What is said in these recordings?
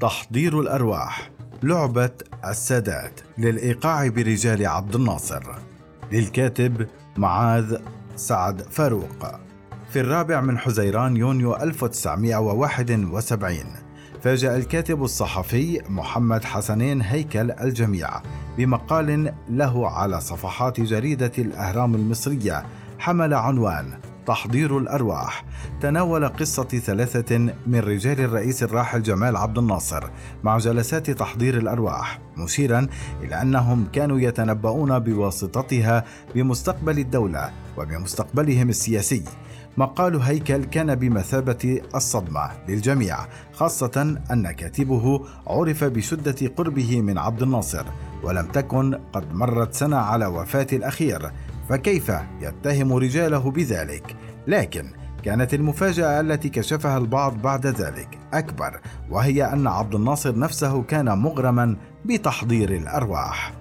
تحضير الأرواح لعبة السادات للإيقاع برجال عبد الناصر. للكاتب معاذ سعد فاروق. في الرابع من حزيران يونيو 1971 فاجأ الكاتب الصحفي محمد حسنين هيكل الجميع بمقال له على صفحات جريدة الأهرام المصرية حمل عنوان تحضير الأرواح. تناول قصة ثلاثة من رجال الرئيس الراحل جمال عبد الناصر مع جلسات تحضير الأرواح مشيرا إلى أنهم كانوا يتنبؤون بواسطتها بمستقبل الدولة وبمستقبلهم السياسي. مقال هيكل كان بمثابة الصدمة للجميع خاصة أن كاتبه عرف بشدة قربه من عبد الناصر ولم تكن قد مرت سنة على وفاة الأخير. فكيف يتهم رجاله بذلك؟ لكن كانت المفاجأة التي كشفها البعض بعد ذلك أكبر وهي أن عبد الناصر نفسه كان مغرما بتحضير الأرواح.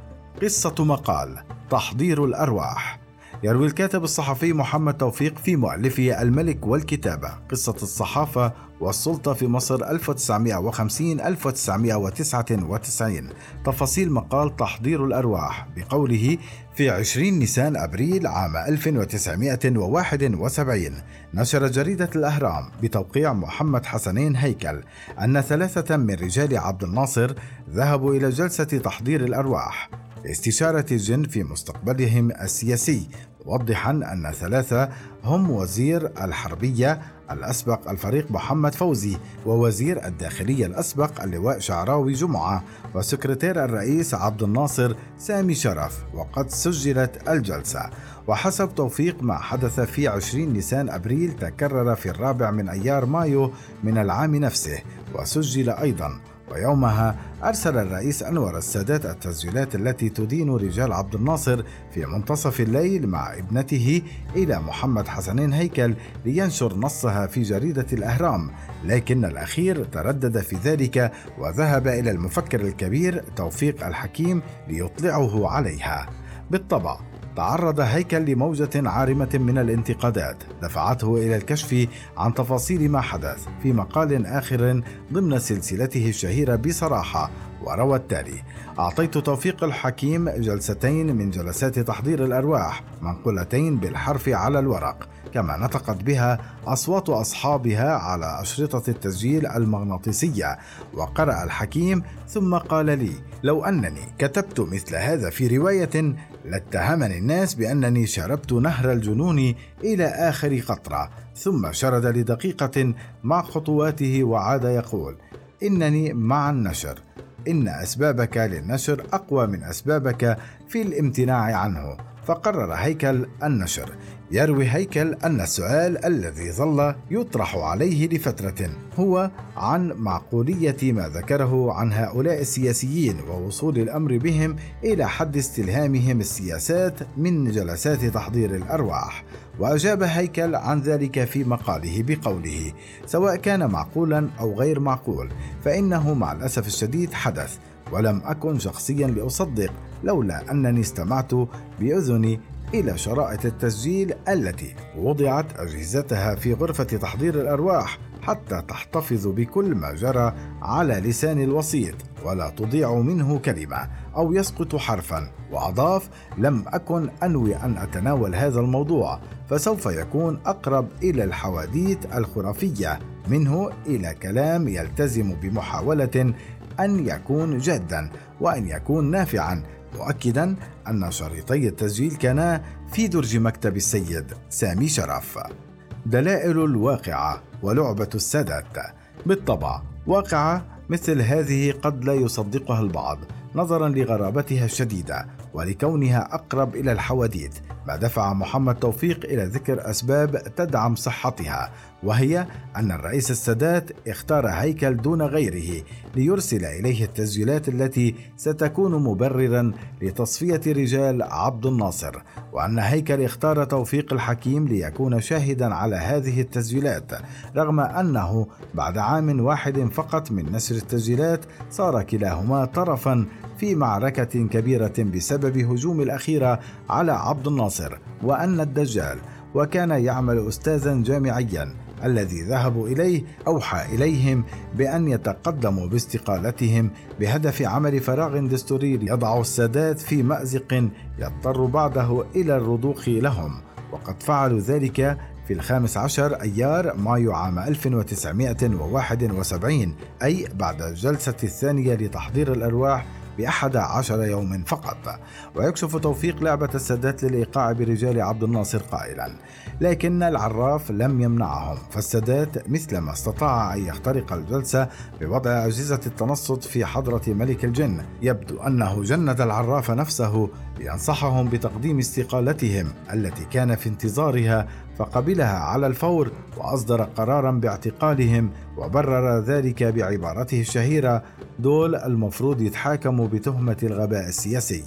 قصة مقال تحضير الأرواح. يروي الكاتب الصحفي محمد توفيق في مؤلفه الملك والكتابة. قصة الصحافة والسلطة في مصر 1950 1999 تفاصيل مقال تحضير الأرواح. بقوله في 20 نيسان أبريل عام 1971 نشرت جريدة الأهرام بتوقيع محمد حسنين هيكل أن ثلاثة من رجال عبد الناصر ذهبوا إلى جلسة تحضير الأرواح. لاستشارة الجن في مستقبلهم السياسي موضحا أن ثلاثة هم وزير الحربية الأسبق الفريق محمد فوزي ووزير الداخلية الأسبق اللواء شعراوي جمعة وسكرتير الرئيس عبد الناصر سامي شرف وقد سجلت الجلسة. وحسب توفيق ما حدث في 20 نيسان أبريل تكرر في الرابع من أيار مايو من العام نفسه وسجل أيضا ويومها أرسل الرئيس أنور السادات التسجيلات التي تدين رجال عبد الناصر في منتصف الليل مع ابنته إلى محمد حسنين هيكل لينشر نصها في جريدة الأهرام. لكن الأخير تردد في ذلك وذهب إلى المفكر الكبير توفيق الحكيم ليطلعه عليها. بالطبع تعرض هيكل لموجة عارمة من الانتقادات دفعته إلى الكشف عن تفاصيل ما حدث في مقال آخر ضمن سلسلته الشهيرة بصراحة وروى التالي أعطيت توفيق الحكيم جلستين من جلسات تحضير الأرواح منقولتين بالحرف على الورق كما نطقت بها أصوات أصحابها على أشرطة التسجيل المغناطيسية وقرأ الحكيم ثم قال لي لو أنني كتبت مثل هذا في رواية لاتهمني الناس بأنني شربت نهر الجنون إلى آخر قطرة ثم شرد لدقيقة مع خطواته وعاد يقول إنني مع النشر إن أسبابك للنشر أقوى من أسبابك في الامتناع عنه. فقرر هيكل النشر يروي هيكل أن السؤال الذي ظل يطرح عليه لفترة هو عن معقولية ما ذكره عن هؤلاء السياسيين ووصول الأمر بهم إلى حد استلهامهم السياسات من جلسات تحضير الأرواح. وأجاب هيكل عن ذلك في مقاله بقوله سواء كان معقولا أو غير معقول فإنه مع الأسف الشديد حدث ولم أكن شخصيا لأصدق لولا أنني استمعت بأذني إلى شرائط التسجيل التي وضعت أجهزتها في غرفة تحضير الأرواح حتى تحتفظ بكل ما جرى على لسان الوسيط ولا تضيع منه كلمة أو يسقط حرفا. وأضاف لم أكن أنوي أن أتناول هذا الموضوع فسوف يكون أقرب إلى الحواديت الخرافية منه إلى كلام يلتزم بمحاولة أن يكون جادا وأن يكون نافعا مؤكدا أن شريطي التسجيل كانا في درج مكتب السيد سامي شرف. دلائل الواقعة ولعبة السادات. بالطبع واقعة مثل هذه قد لا يصدقها البعض نظرا لغرابتها الشديدة ولكونها أقرب إلى الحواديت ما دفع محمد توفيق إلى ذكر أسباب تدعم صحتها وهي أن الرئيس السادات اختار هيكل دون غيره ليرسل إليه التسجيلات التي ستكون مبررا لتصفية رجال عبد الناصر وأن هيكل اختار توفيق الحكيم ليكون شاهدا على هذه التسجيلات رغم أنه بعد عام واحد فقط من نشر التسجيلات صار كلاهما طرفا في معركة كبيرة بسبب هجوم الأخيرة على عبد الناصر. وأن الدجال وكان يعمل أستاذا جامعيا الذي ذهبوا إليه أوحى إليهم بأن يتقدموا باستقالتهم بهدف عمل فراغ دستوري يضع السادات في مأزق يضطر بعده إلى الرضوخ لهم. وقد فعلوا ذلك في الخامس عشر أيار مايو عام 1971 أي بعد الجلسة الثانية لتحضير الأرواح بأحد عشر يوم فقط. ويكشف توفيق لعبة السادات للإيقاع برجال عبد الناصر قائلا لكن العراف لم يمنعهم فالسادات مثلما استطاع أن يخترق الجلسة بوضع أجهزة التنصت في حضرة ملك الجن. يبدو أنه جند العراف نفسه لينصحهم بتقديم استقالتهم التي كان في انتظارها فقبلها على الفور وأصدر قرارا باعتقالهم وبرر ذلك بعبارته الشهيرة دول المفروض يتحاكموا بتهمة الغباء السياسي.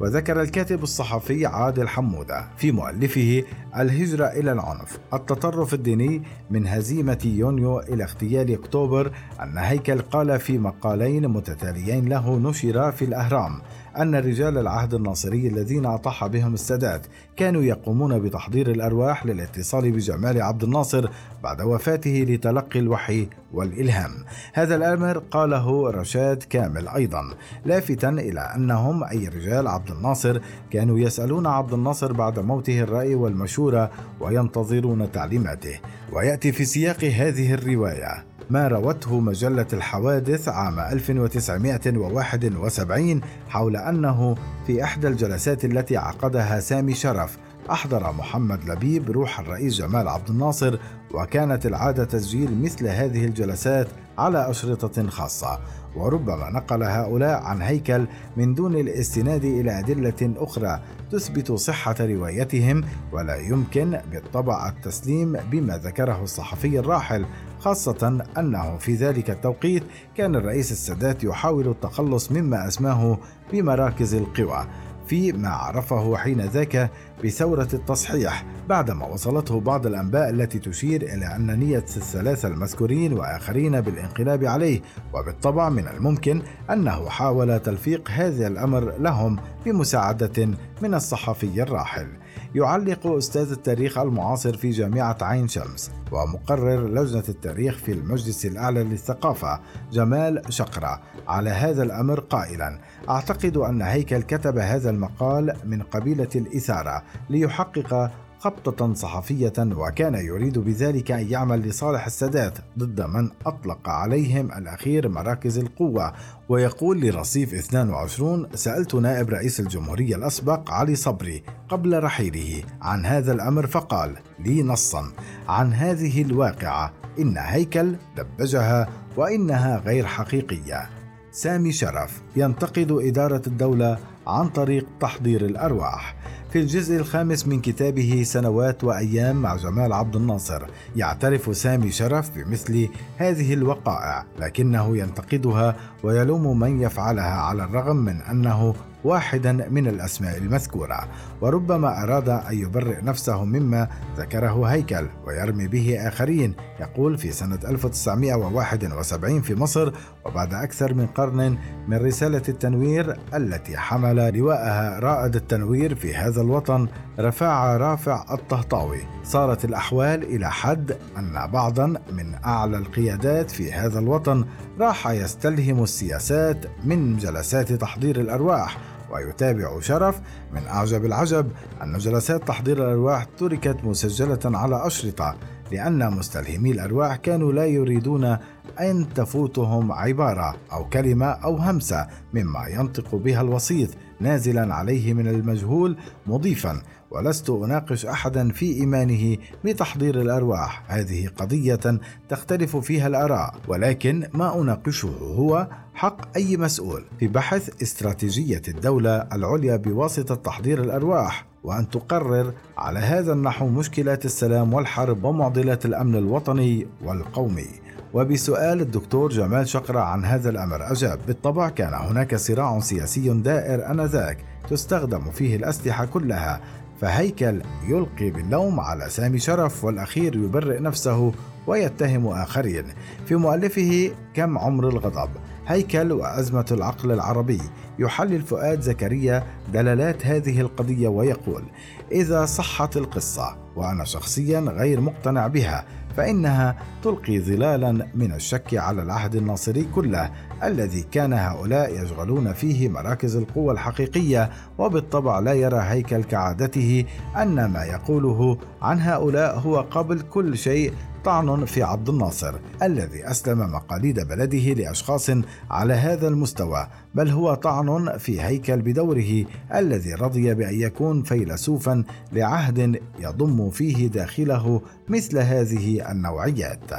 وذكر الكاتب الصحفي عادل حمودة في مؤلفه الهجرة إلى العنف التطرف الديني من هزيمة يونيو إلى اغتيال أكتوبر أن هيكل قال في مقالين متتاليين له نشر في الأهرام أن رجال العهد الناصري الذين أطاح بهم السادات كانوا يقومون بتحضير الأرواح للاتصال بجمال عبد الناصر بعد وفاته لتلقي الوحي والإلهام. هذا الأمر قاله رشاد كامل أيضا لافتا إلى أنهم أي رجال عبد الناصر كانوا يسألون عبد الناصر بعد موته الرأي والمشورة وينتظرون تعليماته. ويأتي في سياق هذه الرواية ما روته مجلة الحوادث عام 1971 حول أنه في إحدى الجلسات التي عقدها سامي شرف أحضر محمد لبيب روح الرئيس جمال عبد الناصر وكانت العادة تسجيل مثل هذه الجلسات على أشرطة خاصة. وربما نقل هؤلاء عن هيكل من دون الاستناد إلى أدلة أخرى تثبت صحة روايتهم ولا يمكن بالطبع التسليم بما ذكره الصحفي الراحل خاصة أنه في ذلك التوقيت كان الرئيس السادات يحاول التخلص مما أسماه بمراكز القوى فيما عرفه حين ذاك بثورة التصحيح بعدما وصلته بعض الأنباء التي تشير إلى أن نية الثلاثة المذكورين وآخرين بالانقلاب عليه وبالطبع من الممكن أنه حاول تلفيق هذا الأمر لهم بمساعدة من الصحفي الراحل. يعلق أستاذ التاريخ المعاصر في جامعة عين شمس ومقرر لجنة التاريخ في المجلس الأعلى للثقافة جمال شقرة على هذا الأمر قائلا. أعتقد أن هيكل كتب هذا المقال من قبيلة الإثارة ليحقق خبطة صحفية وكان يريد بذلك أن يعمل لصالح السادات ضد من أطلق عليهم الأخير مراكز القوة. ويقول لرصيف 22 سألت نائب رئيس الجمهورية الأسبق علي صبري قبل رحيله عن هذا الأمر فقال لي نصا عن هذه الواقعة إن هيكل دبجها وإنها غير حقيقية. سامي شرف ينتقد إدارة الدولة عن طريق تحضير الأرواح. في الجزء الخامس من كتابه سنوات وأيام مع جمال عبد الناصر. يعترف سامي شرف بمثل هذه الوقائع لكنه ينتقدها ويلوم من يفعلها على الرغم من أنه واحدا من الأسماء المذكورة وربما أراد أن يبرئ نفسه مما ذكره هيكل ويرمي به آخرين. يقول في سنة 1971 في مصر وبعد أكثر من قرن من رسالة التنوير التي حمل لواءها رائد التنوير في هذا الوطن رفاع رافع الطهطاوي. صارت الأحوال إلى حد أن بعضا من أعلى القيادات في هذا الوطن راح يستلهم السياسات من جلسات تحضير الأرواح ويتابع شرف من أعجب العجب أن جلسات تحضير الأرواح تركت مسجلة على أشرطة لأن مستلهمي الأرواح كانوا لا يريدون أن تفوتهم عبارة أو كلمة أو همسة مما ينطق بها الوسيط نازلا عليه من المجهول مضيفا ولست أناقش أحدا في إيمانه بتحضير الأرواح. هذه قضية تختلف فيها الآراء ولكن ما أناقشه هو حق أي مسؤول. في بحث استراتيجية الدولة العليا بواسطة تحضير الأرواح وأن تقرر على هذا النحو مشكلات السلام والحرب ومعضلات الأمن الوطني والقومي. وبسؤال الدكتور جمال شقرة عن هذا الأمر أجاب بالطبع كان هناك صراع سياسي دائر آنذاك تستخدم فيه الأسلحة كلها فهيكل يلقي باللوم على سامي شرف والأخير يبرئ نفسه ويتهم آخرين في مؤلفه كم عمر الغضب هيكل وأزمة العقل العربي يحلل فؤاد زكريا دلالات هذه القضية ويقول إذا صحت القصة وأنا شخصيا غير مقتنع بها فإنها تلقي ظلالا من الشك على العهد الناصري كله الذي كان هؤلاء يشغلون فيه مراكز القوة الحقيقية وبالطبع لا يرى هيكل كعادته أن ما يقوله عن هؤلاء هو قبل كل شيء طعن في عبد الناصر الذي أسلم مقاليد بلده لأشخاص على هذا المستوى بل هو طعن في هيكل بدوره الذي رضي بأن يكون فيلسوفا لعهد يضم فيه داخله مثل هذه النوعيات.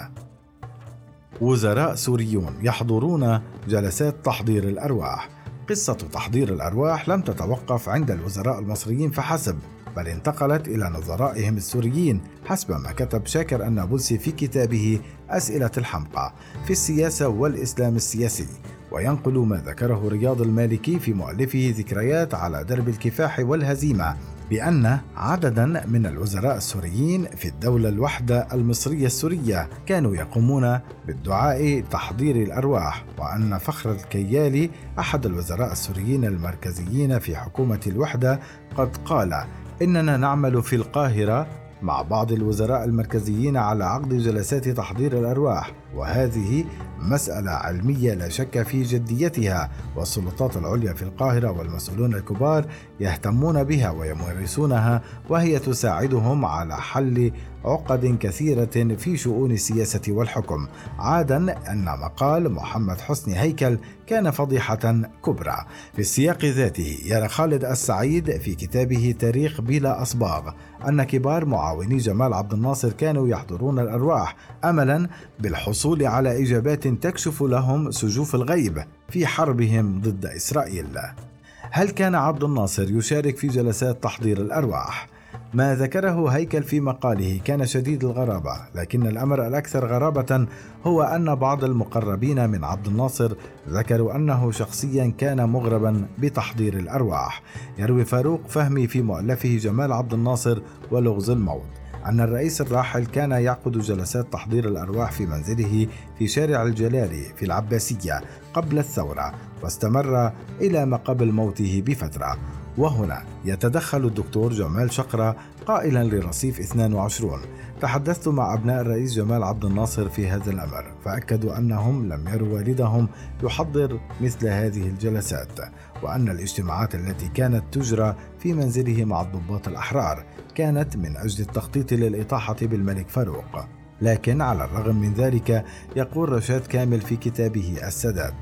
وزراء سوريون يحضرون جلسات تحضير الأرواح. قصة تحضير الأرواح لم تتوقف عند الوزراء المصريين فحسب بل انتقلت إلى نظرائهم السوريين حسب ما كتب شاكر النابلسي في كتابه أسئلة الحمقى في السياسة والإسلام السياسي. وينقل ما ذكره رياض المالكي في مؤلفه ذكريات على درب الكفاح والهزيمة بأن عددا من الوزراء السوريين في الدولة الوحدة المصرية السورية كانوا يقومون بالدعاء تحضير الأرواح وأن فخر الكيالي أحد الوزراء السوريين المركزيين في حكومة الوحدة قد قال إننا نعمل في القاهرة مع بعض الوزراء المركزيين على عقد جلسات تحضير الأرواح. وهذه مسألة علمية لا شك في جديتها والسلطات العليا في القاهرة والمسؤولون الكبار يهتمون بها ويمارسونها وهي تساعدهم على حل عقد كثيرة في شؤون السياسة والحكم. عادا أن مقال محمد حسني هيكل كان فضيحة كبرى. في السياق ذاته يرى خالد السعيد في كتابه تاريخ بلا أصباغ أن كبار معاوني جمال عبد الناصر كانوا يحضرون الأرواح أملا بالحصول على إجابات تكشف لهم سجوف الغيب في حربهم ضد إسرائيل. هل كان عبد الناصر يشارك في جلسات تحضير الأرواح؟ ما ذكره هيكل في مقاله كان شديد الغرابة لكن الأمر الأكثر غرابة هو أن بعض المقربين من عبد الناصر ذكروا أنه شخصيا كان مغربا بتحضير الأرواح. يروي فاروق فهمي في مؤلفه جمال عبد الناصر ولغز الموت. أن الرئيس الراحل كان يعقد جلسات تحضير الأرواح في منزله في شارع الجلالي في العباسية قبل الثورة واستمر إلى ما قبل موته بفترة. وهنا يتدخل الدكتور جمال شقرة قائلا لرصيف 22 تحدثت مع أبناء الرئيس جمال عبد الناصر في هذا الأمر فأكدوا أنهم لم يروا والدهم يحضر مثل هذه الجلسات وأن الاجتماعات التي كانت تجرى في منزله مع الضباط الأحرار كانت من أجل التخطيط للإطاحة بالملك فاروق. لكن على الرغم من ذلك يقول رشاد كامل في كتابه السادات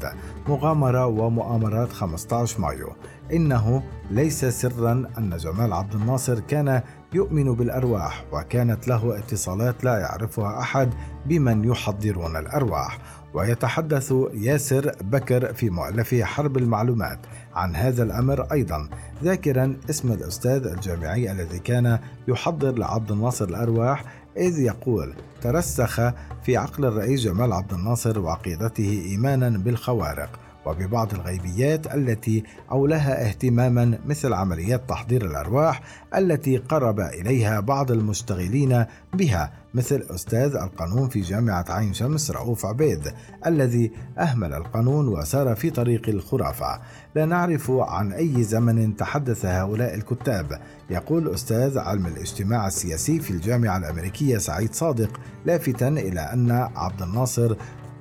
مغامرة ومؤامرات 15 مايو. إنه ليس سرا أن جمال عبد الناصر كان يؤمن بالأرواح وكانت له اتصالات لا يعرفها أحد بمن يحضرون الأرواح. ويتحدث ياسر بكر في مؤلفه حرب المعلومات عن هذا الأمر أيضا ذاكرا اسم الأستاذ الجامعي الذي كان يحضر لعبد الناصر الأرواح إذ يقول ترسخ في عقل الرئيس جمال عبد الناصر وعقيدته إيمانا بالخوارق. وببعض الغيبيات التي أولها اهتماما مثل عمليات تحضير الأرواح التي قرب إليها بعض المشتغلين بها مثل أستاذ القانون في جامعة عين شمس رؤوف عبيد الذي أهمل القانون وسار في طريق الخرافة. لا نعرف عن أي زمن تحدث هؤلاء الكتاب. يقول أستاذ علم الاجتماع السياسي في الجامعة الأمريكية سعيد صادق لافتا إلى أن عبد الناصر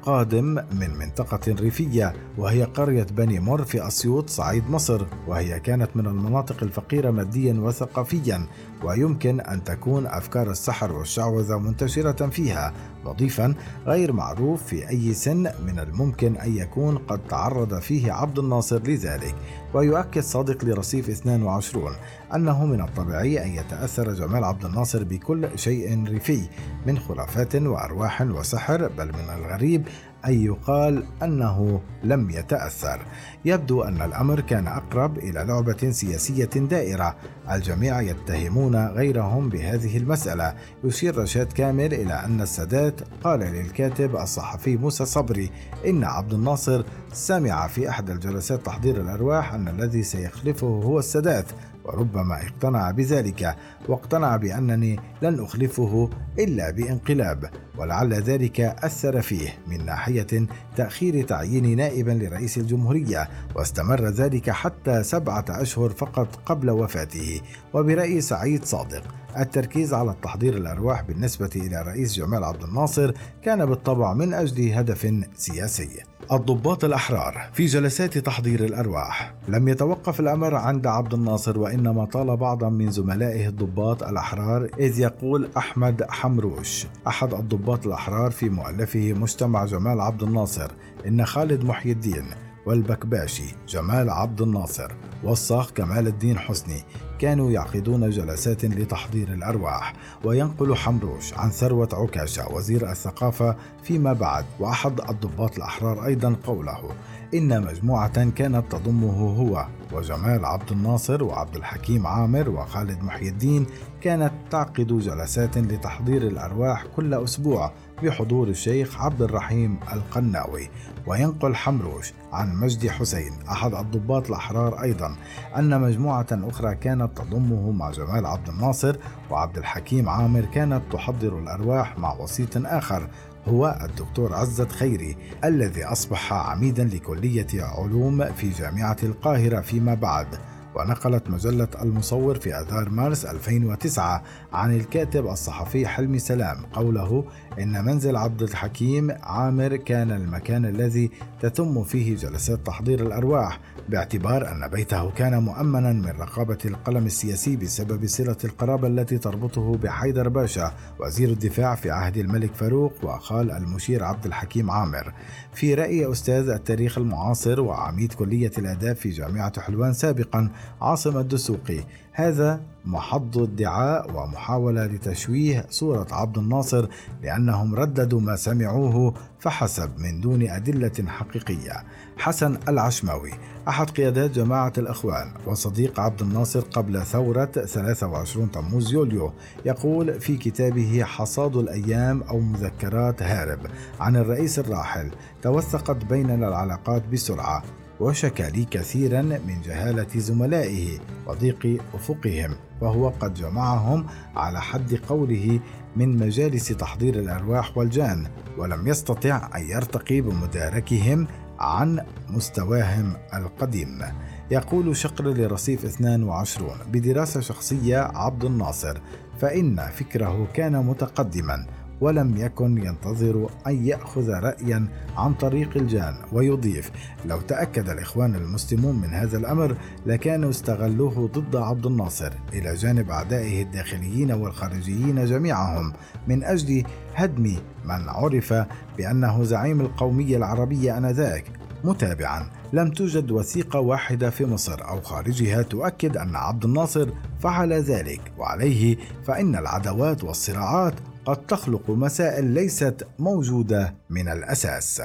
قادم من منطقة ريفية وهي قرية بني مر في أسيوط صعيد مصر وهي كانت من المناطق الفقيرة ماديا وثقافيا ويمكن أن تكون أفكار السحر والشعوذة منتشرة فيها مضيفا غير معروف في أي سن من الممكن أن يكون قد تعرض فيه عبد الناصر لذلك. ويؤكد صادق لرصيف 22 أنه من الطبيعي أن يتأثر جمال عبد الناصر بكل شيء ريفي من خرافات وأرواح وسحر بل من الغريب أن يقال أنه لم يتأثر. يبدو أن الأمر كان أقرب إلى لعبة سياسية دائرة. الجميع يتهمون غيرهم بهذه المسألة. يشير رشاد كامل إلى أن السادات قال للكاتب الصحفي موسى صبري إن عبد الناصر سمع في أحد الجلسات تحضير الأرواح أن الذي سيخلفه هو السادات وربما اقتنع بذلك. واقتنع بأنني لن أخلفه إلا بانقلاب. ولعل ذلك أثر فيه من ناحية تأخير تعيين نائبا لرئيس الجمهورية واستمر ذلك حتى سبعة أشهر فقط قبل وفاته. وبرأي سعيد صادق التركيز على التحضير الأرواح بالنسبة إلى رئيس جمال عبد الناصر كان بالطبع من أجل هدف سياسي. الضباط الأحرار في جلسات تحضير الأرواح لم يتوقف الأمر عند عبد الناصر وإنما طال بعضا من زملائه الضباط الأحرار إذ يقول أحمد حمروش أحد الضباط الأحرار في مؤلفه مجتمع جمال عبد الناصر إن خالد محي الدين والبكباشي جمال عبد الناصر والصاغ كمال الدين حسني كانوا يعقدون جلسات لتحضير الأرواح. وينقل حمروش عن ثروة عكاشة وزير الثقافة فيما بعد وأحد الضباط الأحرار أيضا قوله إن مجموعة كانت تضمه هو وجمال عبد الناصر وعبد الحكيم عامر وخالد محي الدين كانت تعقد جلسات لتحضير الأرواح كل أسبوع بحضور الشيخ عبد الرحيم القناوي. وينقل حمروش عن مجدي حسين أحد الضباط الأحرار أيضا أن مجموعة أخرى كانت تضمه مع جمال عبد الناصر وعبد الحكيم عامر كانت تحضر الأرواح مع وسيط آخر هو الدكتور عزت خيري الذي أصبح عميدا لكلية علوم في جامعة القاهرة فيما بعد ونقلت مجلة المصور في آذار مارس 2009 عن الكاتب الصحفي حلمي سلام قوله إن منزل عبد الحكيم عامر كان المكان الذي تتم فيه جلسات تحضير الأرواح باعتبار أن بيته كان مؤمنا من رقابة القلم السياسي بسبب صلة القرابة التي تربطه بحيدر باشا وزير الدفاع في عهد الملك فاروق وخال المشير عبد الحكيم عامر. في رأي أستاذ التاريخ المعاصر وعميد كلية الآداب في جامعة حلوان سابقا عاصم الدسوقي هذا محض ادعاء ومحاولة لتشويه صورة عبد الناصر لأنهم رددوا ما سمعوه فحسب من دون أدلة حقيقية. حسن العشماوي أحد قيادات جماعة الإخوان وصديق عبد الناصر قبل ثورة 23 تموز يوليو يقول في كتابه حصاد الأيام أو مذكرات هارب عن الرئيس الراحل توثقت بيننا العلاقات بسرعة. وشكى لي كثيرا من جهالة زملائه وضيق أفقهم وهو قد جمعهم على حد قوله من مجالس تحضير الأرواح والجان ولم يستطع أن يرتقي بمداركهم عن مستواهم القديم. يقول شقر لرصيف 22 بدراسة شخصية عبد الناصر فإن فكره كان متقدما ولم يكن ينتظر أن يأخذ رأيا عن طريق الجان ويضيف لو تأكد الإخوان المسلمون من هذا الأمر لكانوا استغلوه ضد عبد الناصر. إلى جانب أعدائه الداخليين والخارجيين جميعهم. من أجل هدم من عرف بأنه زعيم القومية العربية آنذاك. متابعا. لم توجد وثيقة واحدة في مصر أو خارجها تؤكد أن عبد الناصر فعل ذلك. وعليه فإن العداوات والصراعات قد تخلق مسائل ليست موجودة من الأساس.